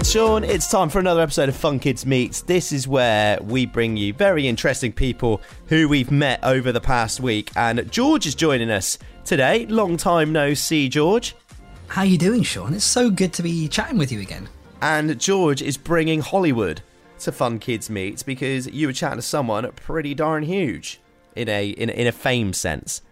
it's Sean. It's time for another episode of Fun Kids Meets. This is where we bring you very interesting people who we've met over the past week. And George is joining us today. Long time no see, George. How are you doing, Sean? It's so good to be chatting with you again. And George is bringing Hollywood to Fun Kids Meets because you were chatting to someone pretty darn huge in a in, in a fame sense.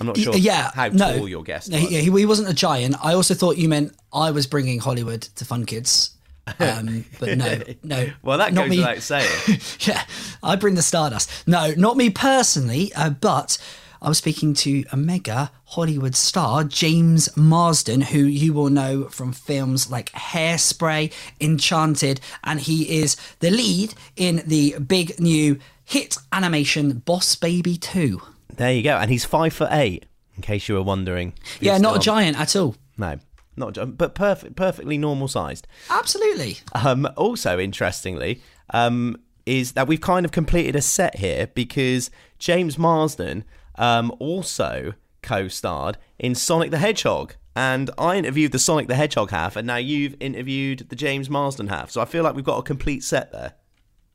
I'm not sure yeah, how no, tall your guest was. he, he wasn't a giant. I also thought you meant I was bringing Hollywood to Fun Kids. Um, but no, no. Well, that not goes me. without saying. yeah, I bring the stardust. No, not me personally, uh, but I was speaking to a mega Hollywood star, James Marsden, who you will know from films like Hairspray, Enchanted, and he is the lead in the big new hit animation Boss Baby 2. There you go. And he's five foot eight, in case you were wondering. Yeah, not a giant at all. No, not but perfect, perfectly normal sized. Absolutely. Um, also, interestingly, um, is that we've kind of completed a set here because James Marsden um, also co-starred in Sonic the Hedgehog. And I interviewed the Sonic the Hedgehog half, and now you've interviewed the James Marsden half. So I feel like we've got a complete set there.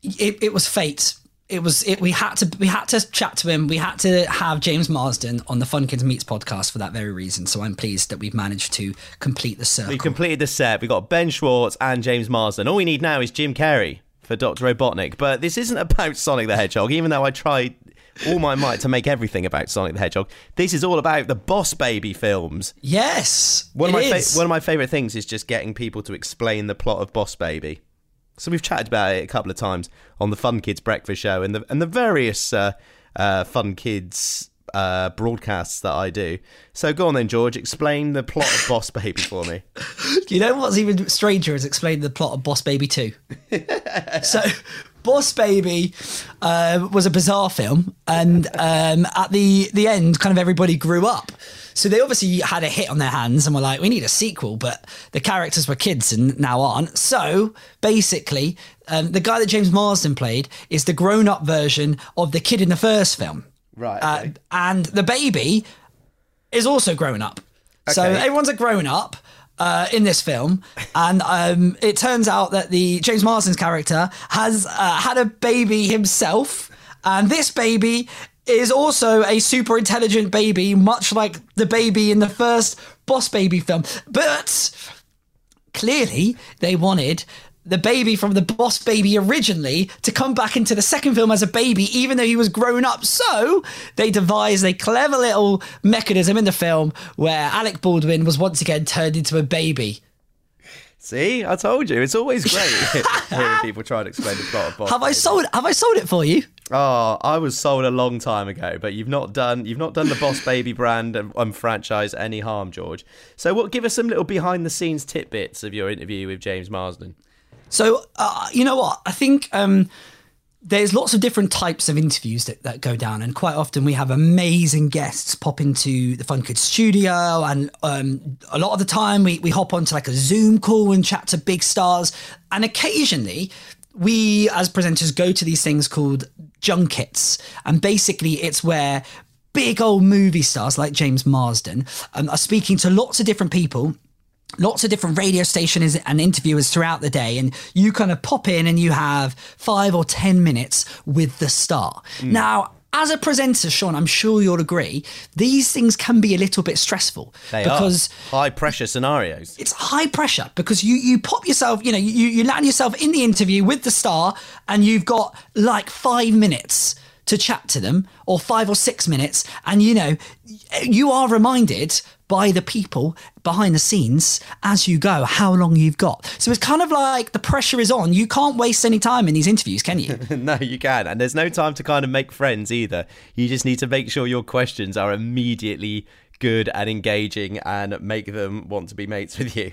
it, it was fate. It was it. We had to we had to chat to him. We had to have James Marsden on the Fun Kids Meets podcast for that very reason. So I'm pleased that we've managed to complete the circle. We completed the set. We've got Ben Schwartz and James Marsden. All we need now is Jim Carrey for Dr. Robotnik. But this isn't about Sonic the Hedgehog, even though I tried all my might to make everything about Sonic the Hedgehog. This is all about the Boss Baby films. yes, One of my fa- one of my favorite things is just getting people to explain the plot of Boss Baby. So we've chatted about it a couple of times on the Fun Kids Breakfast Show and the and the various uh, uh, Fun Kids uh, broadcasts that I do. So go on then, George. Explain the plot of Boss Baby for me. you know what's even stranger is explaining the plot of Boss Baby Two. so. Boss Baby uh, was a bizarre film, and um, at the the end, kind of everybody grew up. So they obviously had a hit on their hands and were like, "We need a sequel," but the characters were kids and now aren't. So basically, um, the guy that James Marsden played is the grown up version of the kid in the first film, Right, Uh, and the baby is also grown up. So everyone's a grown up uh, in this film, and um, it turns out that the James Marsden's character has uh, had a baby himself, and this baby is also a super intelligent baby, much like the baby in the first Boss Baby film. But clearly, they wanted. The baby from the Boss Baby originally to come back into the second film as a baby, even though he was grown up. So they devised a clever little mechanism in the film where Alec Baldwin was once again turned into a baby. See, I told you. It's always great hearing people try to explain the plot of Boss Have I sold? Have I sold it for you? Oh, I was sold a long time ago, but you've not done you've not done the Boss Baby brand and, and franchise any harm, George. So, what? Give us some little behind the scenes tidbits of your interview with James Marsden. So uh, you know what? I think um, there's lots of different types of interviews that, that go down, and quite often we have amazing guests pop into the Fun Kids studio, and um, a lot of the time we we hop onto like a Zoom call and chat to big stars, and occasionally. We, as presenters, go to these things called junkets, and basically, it's where big old movie stars like James Marsden um, are speaking to lots of different people lots of different radio stations and interviewers throughout the day and you kind of pop in and you have five or ten minutes with the star. Mm. Now as a presenter sean i'm sure you'll agree these things can be a little bit stressful They because are high pressure scenarios. it's high pressure because you you pop yourself you know you, you land yourself in the interview with the star and you've got like five minutes to chat to them or five or six minutes and you know you are reminded by the people behind the scenes as you go how long you've got so it's kind of like the pressure is on you can't waste any time in these interviews can you no, you can, and there's no time to kind of make friends either. You just need to make sure your questions are immediately good and engaging, and make them want to be mates with you.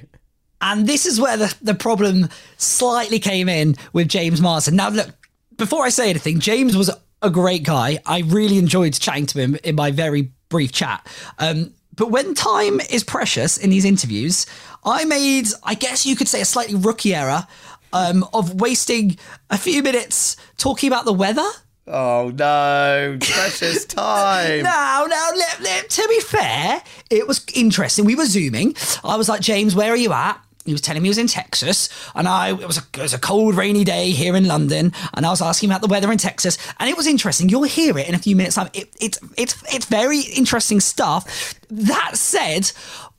And this is where the, the problem slightly came in with James Marsden. Now, look, before I say anything, James was a great guy. I really enjoyed chatting to him in my very brief chat. Um, but when time is precious in these interviews, I made, I guess you could say, a slightly rookie error um, of wasting a few minutes talking about the weather. Oh no, precious time. Now, now, let, let- to be fair, it was interesting. We were zooming. I was like, James, where are you at? He was telling me he was in Texas, and I it was a, it was a cold, rainy day here in London, and I was asking about the weather in Texas, and it was interesting. You'll hear it in a few minutes. It, it's it's it's very interesting stuff. That said,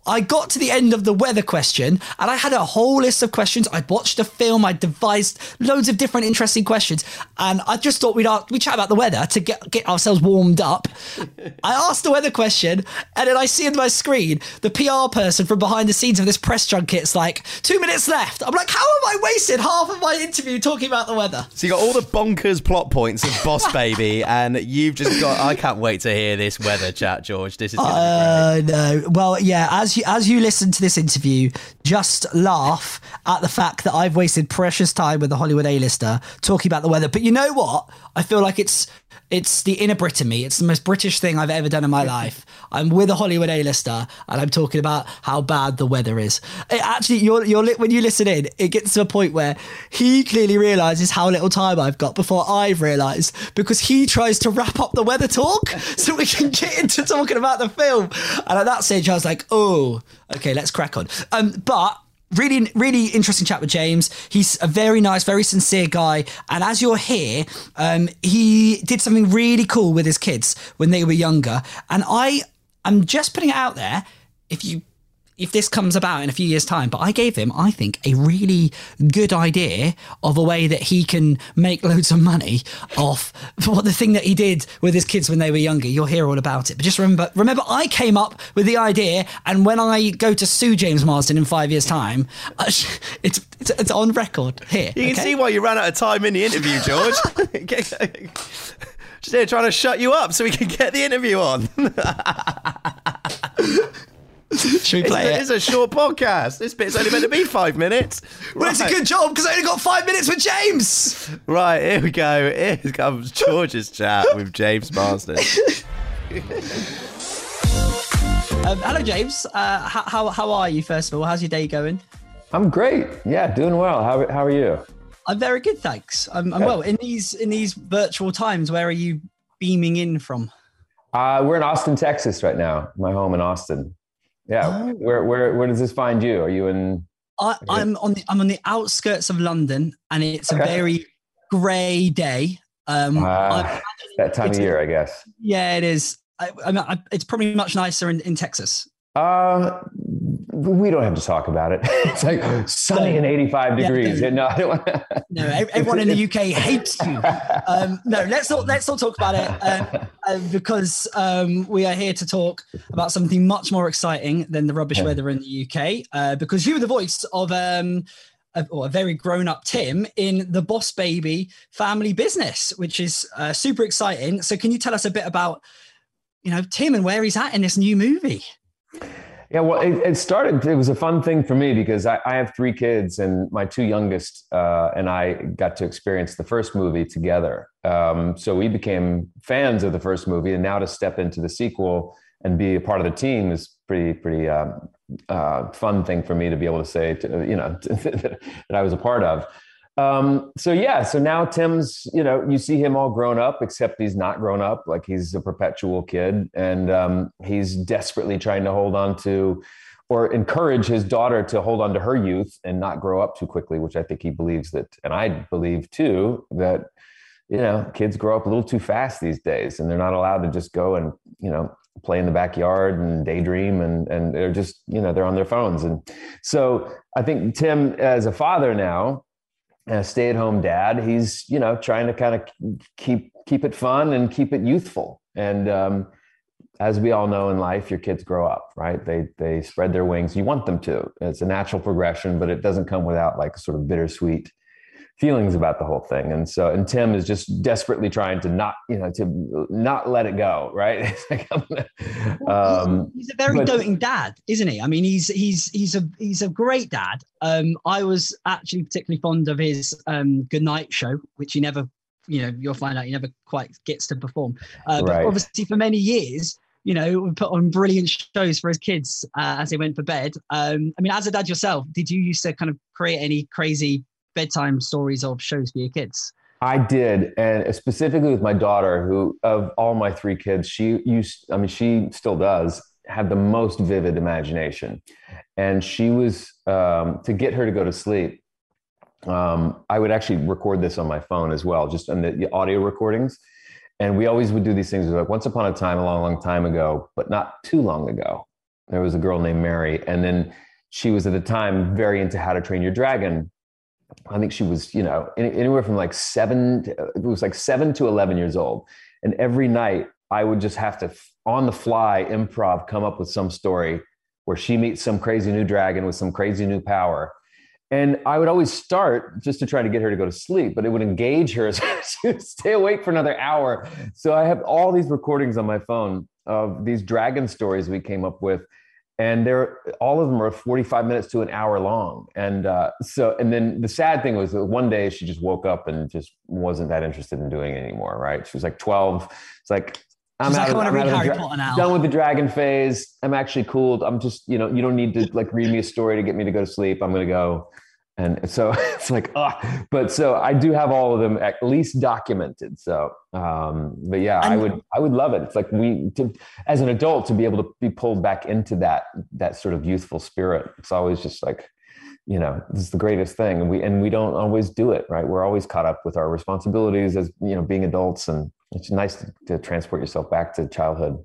I got to the end of the weather question and I had a whole list of questions. I'd watched a film, I'd devised loads of different interesting questions, and I just thought we'd we chat about the weather to get get ourselves warmed up. I asked the weather question, and then I see on my screen the PR person from behind the scenes of this press junket's like two minutes left. I'm like, how am I wasted half of my interview talking about the weather? So you got all the bonkers plot points of Boss Baby, and you've just got. I can't wait to hear this weather chat, George. This is. Uh, no. Well, yeah. As you as you listen to this interview, just laugh at the fact that I've wasted precious time with the Hollywood A-lister talking about the weather. But you know what? I feel like it's it's the inner Brit in me. It's the most British thing I've ever done in my life. I'm with a Hollywood A-lister and I'm talking about how bad the weather is. It actually, you're, you're when you listen in, it gets to a point where he clearly realizes how little time I've got before I've realized because he tries to wrap up the weather talk so we can get into talking about the film. And at that stage, I was like, oh, okay, let's crack on. Um, but really really interesting chat with james. He's a very nice very sincere guy. And as you're here um, he did something really cool with his kids when they were younger. And i i'm just putting it out there. If you if this comes about in a few years' time. But I gave him, I think, a really good idea of a way that he can make loads of money off what the thing that he did with his kids when they were younger. You'll hear all about it. But just remember, remember, I came up with the idea, and when I go to sue James Marsden in five years' time, uh, it's it's, it's on record here. You can okay? see why you ran out of time in the interview, George. Just here trying to shut you up so we can get the interview on. Should we play it's, it? It's a short podcast. This bit's only meant to be five minutes. Well, right. it's a good job because I only got five minutes with James. Right, here we go. Here comes George's chat with James Marsden. um, hello, James. Uh, how, how, how are you, first of all? How's your day going? I'm great. Yeah, doing well. How, how are you? I'm very good, thanks. I'm, I'm well. In these in these virtual times, where are you beaming in from? Uh, we're in Austin, Texas right now. My home in Austin. Yeah. Oh. Where where where does this find you? Are you in? I, am on the I'm on the outskirts of London, and it's okay. a very grey day. Um, uh, that time of year, I guess. Yeah, it is. I, I, it's probably much nicer in, in Texas. Uh, we don't have to talk about it. it's like sunny and 85 degrees. Yeah, no, no, no, everyone in the UK hates you. Um, no, let's not let's not talk about it uh, uh, because um, we are here to talk about something much more exciting than the rubbish weather in the UK. Uh, because you are the voice of um, a, a, very grown up Tim in the Boss Baby family business, which is uh, super exciting. So, can you tell us a bit about you know Tim and where he's at in this new movie? Yeah, well, it, it, started. It was a fun thing for me because I, I have three kids, and my two youngest uh, and I got to experience the first movie together. Um, so we became fans of the first movie, and now to step into the sequel and be a part of the team is pretty pretty um, uh, fun thing for me to be able to say, to, you know, that I was a part of. Um, so yeah, so now Tim's, you know, you see him all grown up, except he's not grown up. Like he's a perpetual kid, and um, he's desperately trying to hold on to, or encourage his daughter to hold on to her youth and not grow up too quickly. Which I think he believes that, and I believe too that, you know, kids grow up a little too fast these days, and they're not allowed to just go and you know play in the backyard and daydream and and they're just you know they're on their phones and so i think tim as a father now a stay-at-home dad he's you know trying to kind of keep keep it fun and keep it youthful. And um, as we all know in life your kids grow up right? They they spread their wings. You want them to. It's a natural progression but it doesn't come without like sort of bittersweet feelings about the whole thing. And so and tim is just desperately trying to not you know to not let it go right? Um, he's a very but, doting dad isn't he? I mean he's he's he's a he's a great dad. Um i was actually particularly fond of his um goodnight show which he never you know you'll find out he never quite gets to perform. Uh, but right. obviously for many years you know, we put on brilliant shows for his kids uh, as they went for bed. Um, I mean, as a dad yourself, did you used to kind of create any crazy bedtime stories of shows for your kids? I did, and specifically with my daughter, who of all my three kids, she used, I mean, she still does have the most vivid imagination. and she was um, to get her to go to sleep. Um, I would actually record this on my phone as well, just on the, the audio recordings. And we always would do these things. Like once upon a time, a long, long time ago, but not too long ago, there was a girl named Mary, and then she was at the time very into How to Train Your Dragon. I think she was, you know, anywhere from like seven, to, it was like seven to 11 years old. And every night I would just have to, on the fly, improv, come up with some story where she meets some crazy new dragon with some crazy new power. And I would always start just to try to get her to go to sleep, but it would engage her. So she would stay awake for another hour. So I have all these recordings on my phone of these dragon stories we came up with. And they're all of them are 45 minutes to an hour long. And uh, so, and then the sad thing was that one day she just woke up and just wasn't that interested in doing it anymore. Right. She was like 12. It's like, I'm She's out like, of, I'm out of dra- done with the dragon phase. I'm actually cooled. I'm just, you know, you don't need to like read me a story to get me to go to sleep. I'm going to go. And so it's like, ah, but so I do have all of them at least documented. So, um, but yeah, I would, I would love it. It's like we, to, as an adult, to be able to be pulled back into that, that sort of youthful spirit. It's always just like, you know, this is the greatest thing. And we, and we don't always do it, right? We're always caught up with our responsibilities as, you know, being adults. And it's nice to, to transport yourself back to childhood.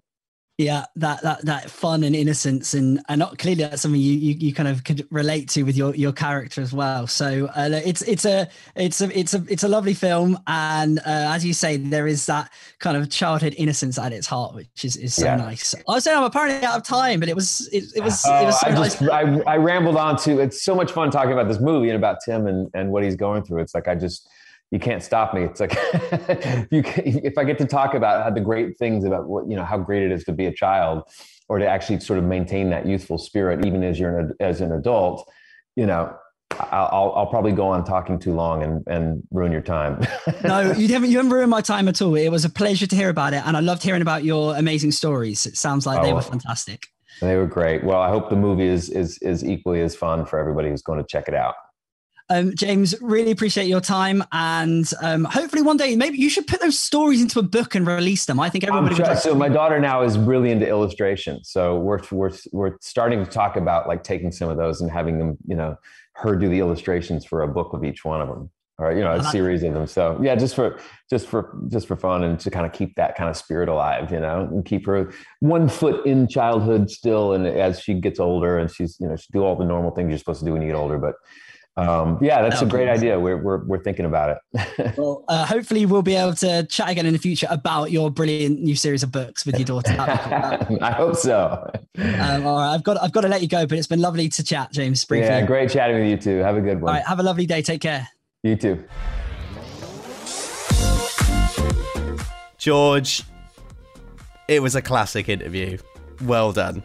Yeah, that that that fun and innocence, and and not clearly that's something you, you you kind of could relate to with your your character as well. So uh, it's it's a it's a it's a it's a lovely film, and uh, as you say, there is that kind of childhood innocence at its heart, which is, is so Yeah. nice. I was saying I'm apparently out of time, but it was it, it was Oh, it was so I nice. just I, I rambled on to it's so much fun talking about this movie and about Tim and, and what he's going through. It's like I just you can't stop me. It's like you can, if I get to talk about how the great things about what you know how great it is to be a child or to actually sort of maintain that youthful spirit even as you're an, as an adult, you know, I'll, I'll probably go on talking too long and and ruin your time. no, you haven't you haven't ruined my time at all. It was a pleasure to hear about it, and I loved hearing about your amazing stories. It sounds like oh, they Oh. were fantastic. they were great. Well, I hope the movie is is is equally as fun for everybody who's going to check it out. Um, James, really appreciate your time, and um, hopefully one day maybe you should put those stories into a book and release them. I think everybody. would try- like so my daughter now is really into illustration. So we're we're we're starting to talk about like taking some of those and having them, you know, her do the illustrations for a book of each one of them, or you know, a series of them. So yeah, just for just for just for fun and to kind of keep that kind of spirit alive, you know, and keep her one foot in childhood still, and as she gets older and she's you know she do all the normal things you're supposed to do when you get older, but. Um, yeah, that's That a great idea. We're, we're, we're thinking about it. well, uh, hopefully we'll be able to chat again in the future about your brilliant new series of books with your daughter. Cool. I hope so. um, all right, I've got I've got to let you go, but it's been lovely to chat, James. Briefly. Yeah, great chatting with you too. Have a good one. right, have a lovely day. Take care. You too. George, it was a classic interview. Well done.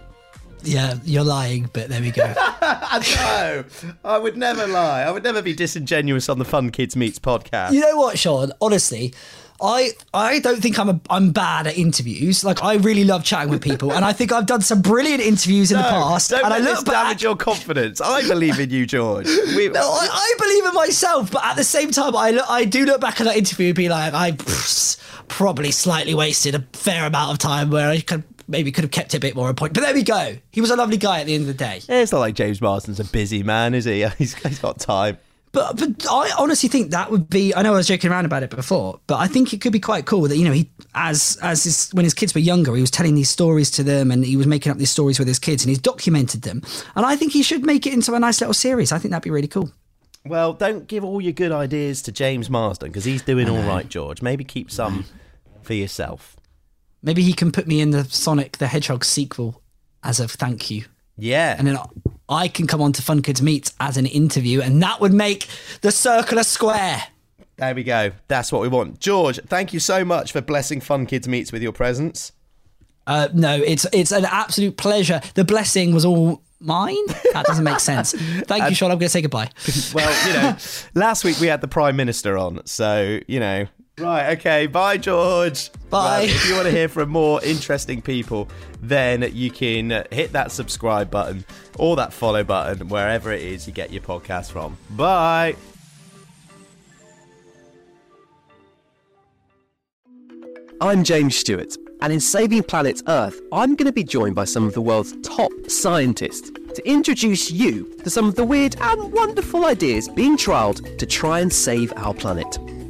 Yeah, you're lying, but there we go. no, I would never lie. I would never be disingenuous on the Fun Kids Meets podcast. you know what, Sean? Honestly, I I don't think I'm a, I'm bad at interviews. Like I really love chatting with people, and I think I've done some brilliant interviews in the past. Don't and I let look this back. damage your confidence. I believe in you, George. We, No, I, I believe in myself, but at the same time, I look, I do look back at that interview and be like, I probably slightly wasted a fair amount of time where I could maybe could have kept it a bit more on point. But there we go. He was a lovely guy at the end of the day. it's not like James Marsden's a busy man, is he? He's, he's got time. But but I honestly think that would be. I know I was joking around about it before, but I think it could be quite cool that you know he as as his, when his kids were younger, he was telling these stories to them, and he was making up these stories with his kids, and he's documented them. And I think he should make it into a nice little series. I think that'd be really cool. Well, don't give all your good ideas to James Marsden because he's doing all right, George. Maybe keep some for yourself. Maybe he can put me in the Sonic the Hedgehog sequel as a thank you. Yeah. and then I can come on to Fun Kids Meets as an interview, and that would make the circle a square. There we go. That's what we want. George, thank you so much for blessing Fun Kids Meets with your presence. Uh, no, it's it's an absolute pleasure. The blessing was all mine. That doesn't make sense. Thank you, Sean. I'm going to say goodbye. Well, you know, last week we had the Prime Minister on, so, you know. Right, okay. Bye, George. Bye. If you want to hear from more interesting people, then you can hit that subscribe button or that follow button wherever it is you get your podcast from. Bye. I'm James Stewart, and in Saving Planet Earth, I'm going to be joined by some of the world's top scientists to introduce you to some of the weird and wonderful ideas being trialled to try and save our planet.